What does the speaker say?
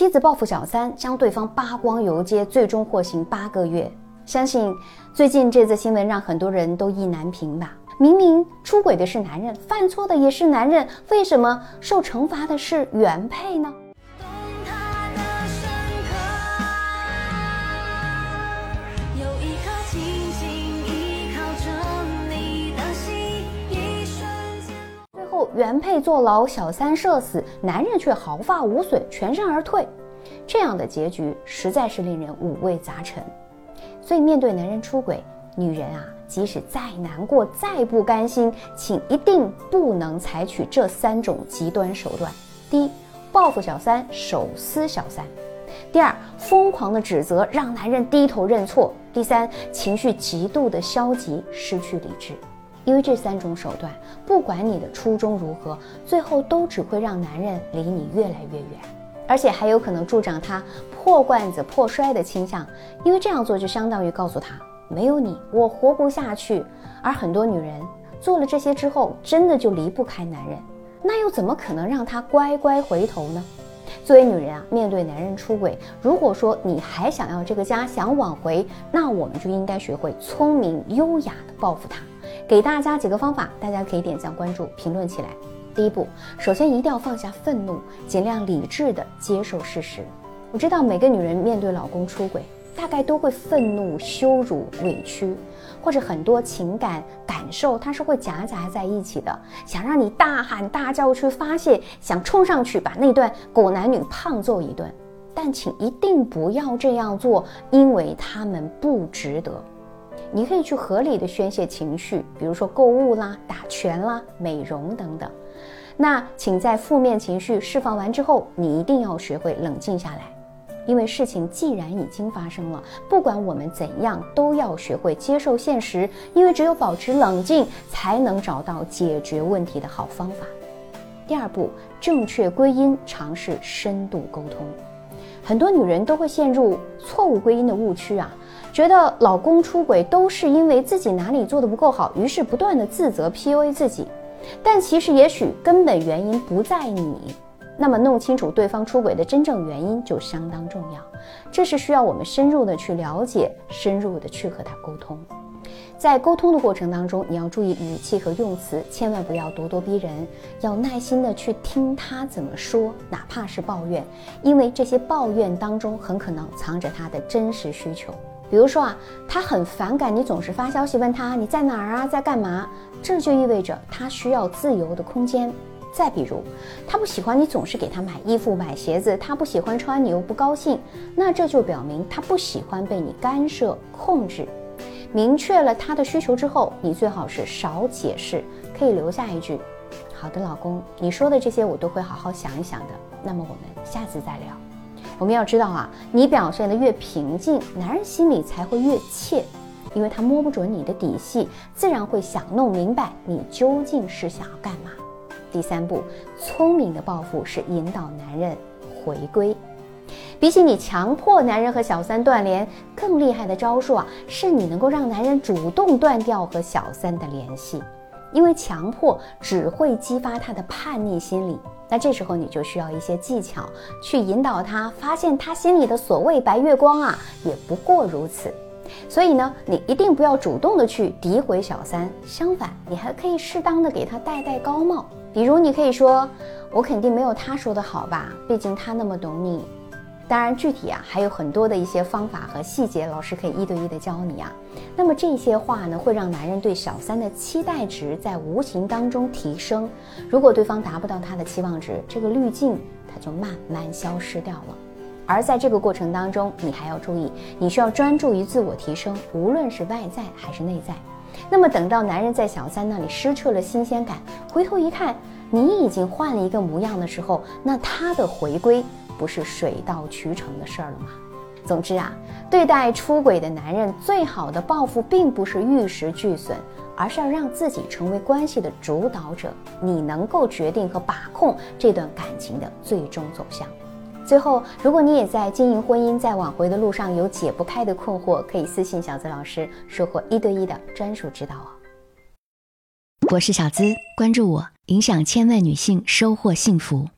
妻子报复小三，将对方扒光游街，最终获刑八个月。相信最近这则新闻让很多人都意难平吧？明明出轨的是男人，犯错的也是男人，为什么受惩罚的是原配呢？原配坐牢，小三社死，男人却毫发无损，全身而退，这样的结局实在是令人五味杂陈。所以，面对男人出轨，女人啊，即使再难过、再不甘心，请一定不能采取这三种极端手段：第一，报复小三，手撕小三；第二，疯狂的指责，让男人低头认错；第三，情绪极度的消极，失去理智。因为这三种手段，不管你的初衷如何，最后都只会让男人离你越来越远。而且还有可能助长他破罐子破摔的倾向，因为这样做就相当于告诉他没有你我活不下去。而很多女人做了这些之后，真的就离不开男人，那又怎么可能让他乖乖回头呢？作为女人啊，面对男人出轨，如果说你还想要这个家，想挽回，那我们就应该学会聪明优雅的报复他。给大家几个方法，大家可以点赞、关注、评论起来。第一步，首先一定要放下愤怒，尽量理智的接受事实。我知道每个女人面对老公出轨，大概都会愤怒、羞辱、委屈，或者很多情感感受，它是会夹杂在一起的，想让你大喊大叫去发泄，想冲上去把那段狗男女胖揍一顿。但请一定不要这样做，因为他们不值得。你可以去合理的宣泄情绪，比如说购物啦、打拳啦、美容等等。那请在负面情绪释放完之后，你一定要学会冷静下来，因为事情既然已经发生了，不管我们怎样，都要学会接受现实，因为只有保持冷静，才能找到解决问题的好方法。第二步，正确归因，尝试深度沟通。很多女人都会陷入错误归因的误区啊，觉得老公出轨都是因为自己哪里做的不够好，于是不断的自责 PUA 自己。但其实，也许根本原因不在你。那么，弄清楚对方出轨的真正原因就相当重要。这是需要我们深入的去了解，深入的去和他沟通。在沟通的过程当中，你要注意语气和用词，千万不要咄咄逼人，要耐心的去听他怎么说，哪怕是抱怨，因为这些抱怨当中很可能藏着他的真实需求。比如说啊，他很反感你总是发消息问他你在哪儿啊，在干嘛，这就意味着他需要自由的空间。再比如，他不喜欢你总是给他买衣服、买鞋子，他不喜欢穿你又不高兴，那这就表明他不喜欢被你干涉、控制。明确了他的需求之后，你最好是少解释，可以留下一句：“好的，老公，你说的这些我都会好好想一想的。”那么我们下次再聊。我们要知道啊，你表现的越平静，男人心里才会越怯，因为他摸不准你的底细，自然会想弄明白你究竟是想要干嘛。第三步，聪明的报复是引导男人回归。比起你强迫男人和小三断联，更厉害的招数啊，是你能够让男人主动断掉和小三的联系。因为强迫只会激发他的叛逆心理，那这时候你就需要一些技巧去引导他，发现他心里的所谓白月光啊，也不过如此。所以呢，你一定不要主动的去诋毁小三，相反，你还可以适当的给他戴戴高帽，比如你可以说：“我肯定没有他说的好吧，毕竟他那么懂你。”当然，具体啊还有很多的一些方法和细节，老师可以一对一的教你啊。那么这些话呢，会让男人对小三的期待值在无形当中提升。如果对方达不到他的期望值，这个滤镜它就慢慢消失掉了。而在这个过程当中，你还要注意，你需要专注于自我提升，无论是外在还是内在。那么等到男人在小三那里失去了新鲜感，回头一看，你已经换了一个模样的时候，那他的回归。不是水到渠成的事儿了吗？总之啊，对待出轨的男人，最好的报复并不是玉石俱损，而是要让自己成为关系的主导者，你能够决定和把控这段感情的最终走向。最后，如果你也在经营婚姻，在挽回的路上有解不开的困惑，可以私信小资老师，收获一对一的专属指导哦。我是小资，关注我，影响千万女性，收获幸福。